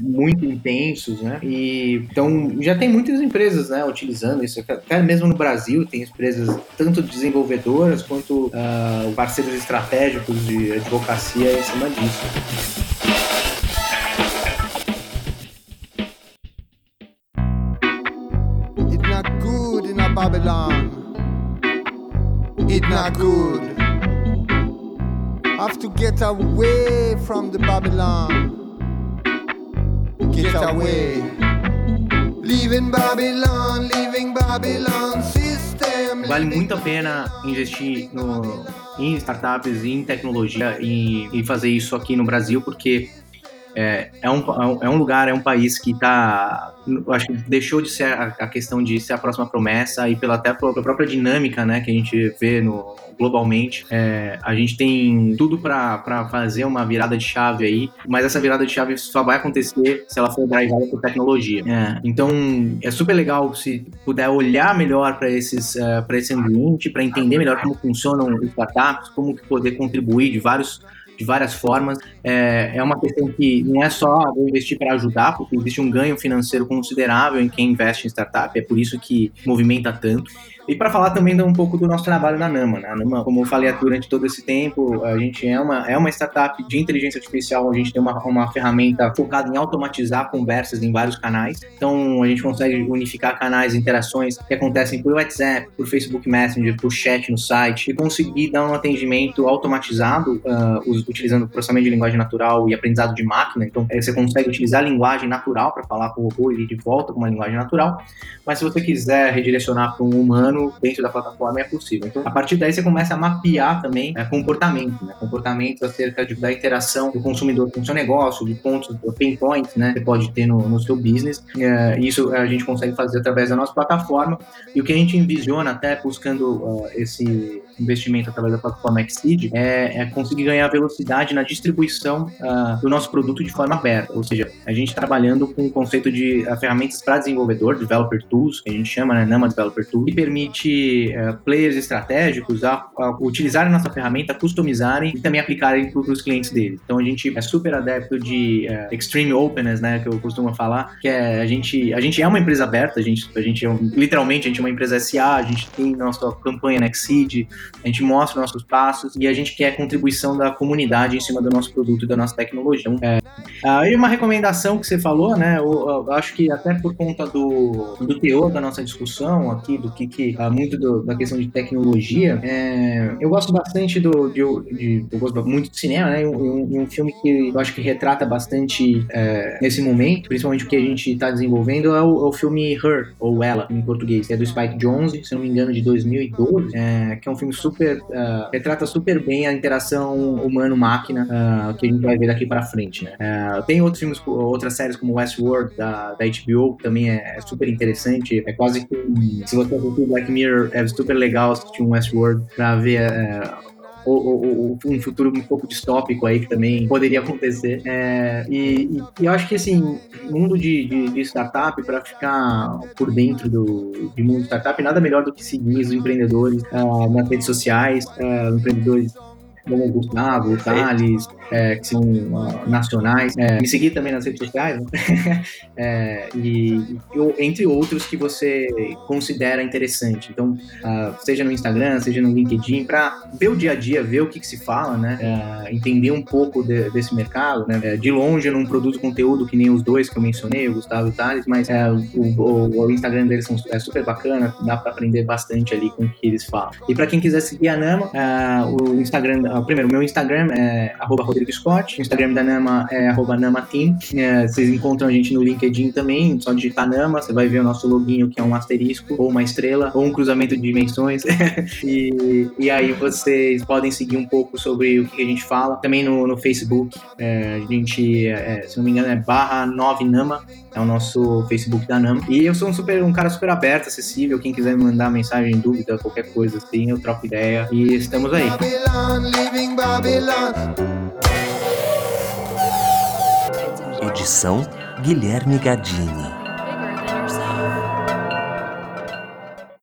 muito intensos, né? E então já tem muitas empresas, né, utilizando isso. Até mesmo no Brasil tem empresas tanto desenvolvedoras quanto uh, parceiros estratégicos de advocacia em cima disso. It's not good in Babylon. It's not good. Have to get away from the Babylon. Get away. Leaving Babylon, leaving Babylon. Vale muito a pena investir no, em startups, em tecnologia e, e fazer isso aqui no Brasil, porque é, é, um, é um lugar, é um país que está, acho que deixou de ser a, a, questão de ser a próxima promessa e pela até pela própria dinâmica, né, que a gente vê no globalmente, é, a gente tem tudo para fazer uma virada de chave aí, mas essa virada de chave só vai acontecer se ela for drivada por tecnologia. É, então é super legal se puder olhar melhor para esses uh, para esse ambiente, para entender melhor como funcionam os startups, como poder contribuir de vários de várias formas. É, é uma questão que não é só vou investir para ajudar, porque existe um ganho financeiro considerável em quem investe em startup, é por isso que movimenta tanto. E para falar também um pouco do nosso trabalho na Nama. Né? Nama, como eu falei durante todo esse tempo, a gente é uma, é uma startup de inteligência artificial, a gente tem uma, uma ferramenta focada em automatizar conversas em vários canais. Então a gente consegue unificar canais, interações que acontecem por WhatsApp, por Facebook Messenger, por chat no site e conseguir dar um atendimento automatizado uh, utilizando processamento de linguagem natural e aprendizado de máquina. Então você consegue utilizar a linguagem natural para falar com o robô e de volta com uma linguagem natural. Mas se você quiser redirecionar para um humano, humano dentro da plataforma é possível. Então, a partir daí você começa a mapear também é, comportamento, né? Comportamento acerca de, da interação do consumidor com o seu negócio, de pontos, pain points, né? Que você pode ter no, no seu business. É, isso a gente consegue fazer através da nossa plataforma. E o que a gente envisiona até buscando uh, esse investimento através da plataforma Exceed é, é conseguir ganhar velocidade na distribuição uh, do nosso produto de forma aberta. Ou seja, a gente trabalhando com o conceito de uh, ferramentas para desenvolvedor, Developer Tools, que a gente chama, né? NAMA Developer Tools, que permite uh, players estratégicos a, a, utilizarem nossa ferramenta, customizarem e também aplicarem para os clientes deles. Então a gente é super adepto de extreme openness, né, que eu costumo falar, que é a gente a gente é uma empresa aberta, a gente a gente é literalmente a gente é uma empresa SA, a gente tem nossa campanha Nextseed, a gente mostra nossos passos e a gente quer a contribuição da comunidade em cima do nosso produto e da nossa tecnologia. Então, é, e uma recomendação que você falou, né, eu, eu acho que até por conta do, do teor da nossa discussão aqui, do que, que muito do, da questão de tecnologia, é, eu gosto bastante do. De, de, eu gosto muito de cinema, né? Um, um, filme que eu acho que retrata bastante é, nesse momento, principalmente o que a gente está desenvolvendo, é o, é o, filme Her, ou Ela, em português, é do Spike Jonze, se não me engano, de 2012, é, que é um filme super. Uh, retrata super bem a interação humano-máquina uh, que a gente vai ver daqui para frente, né? Uh, tem outros filmes, outras séries como Westworld, da, da HBO, que também é, é super interessante. É quase que. Se você assistir Black Mirror é super legal assistir um Westworld pra ver é, o, o, o, um futuro um pouco distópico aí que também poderia acontecer. É, e, e, eu acho que assim, mundo de, de, de startup, para ficar por dentro do de mundo de startup, nada melhor do que seguir os empreendedores uh, nas redes sociais, uh, empreendedores como o Gustavo, o Thales, é, que são uh, nacionais. É, me seguir também nas redes sociais, né? [LAUGHS] é, e, entre outros que você considera interessante. Então, uh, seja no Instagram, seja no LinkedIn, para ver o dia a dia, ver o que, que se fala, né? É, entender um pouco de, desse mercado. Né? É, de longe, eu não produzo conteúdo que nem os dois que eu mencionei, o Gustavo e o Thales, mas é, o, o, o, Instagram deles são, é super bacana, dá para aprender bastante ali com o que eles falam. E para quem quiser seguir a Nama, o Instagram Uh, primeiro, meu Instagram é arroba Rodrigo Scott, o Instagram da Nama é arroba. É, vocês encontram a gente no LinkedIn também, só digitar Nama, você vai ver o nosso loginho que é um asterisco, ou uma estrela, ou um cruzamento de dimensões. [LAUGHS] e, e aí vocês podem seguir um pouco sobre o que a gente fala. Também no, no Facebook, é, a gente, é, se não me engano, é barra 9nama, é o nosso Facebook da NAM. E eu sou um, super, um cara super aberto, acessível. Quem quiser me mandar mensagem, dúvida, qualquer coisa assim, eu troco ideia. E estamos aí. Edição Guilherme Gadini.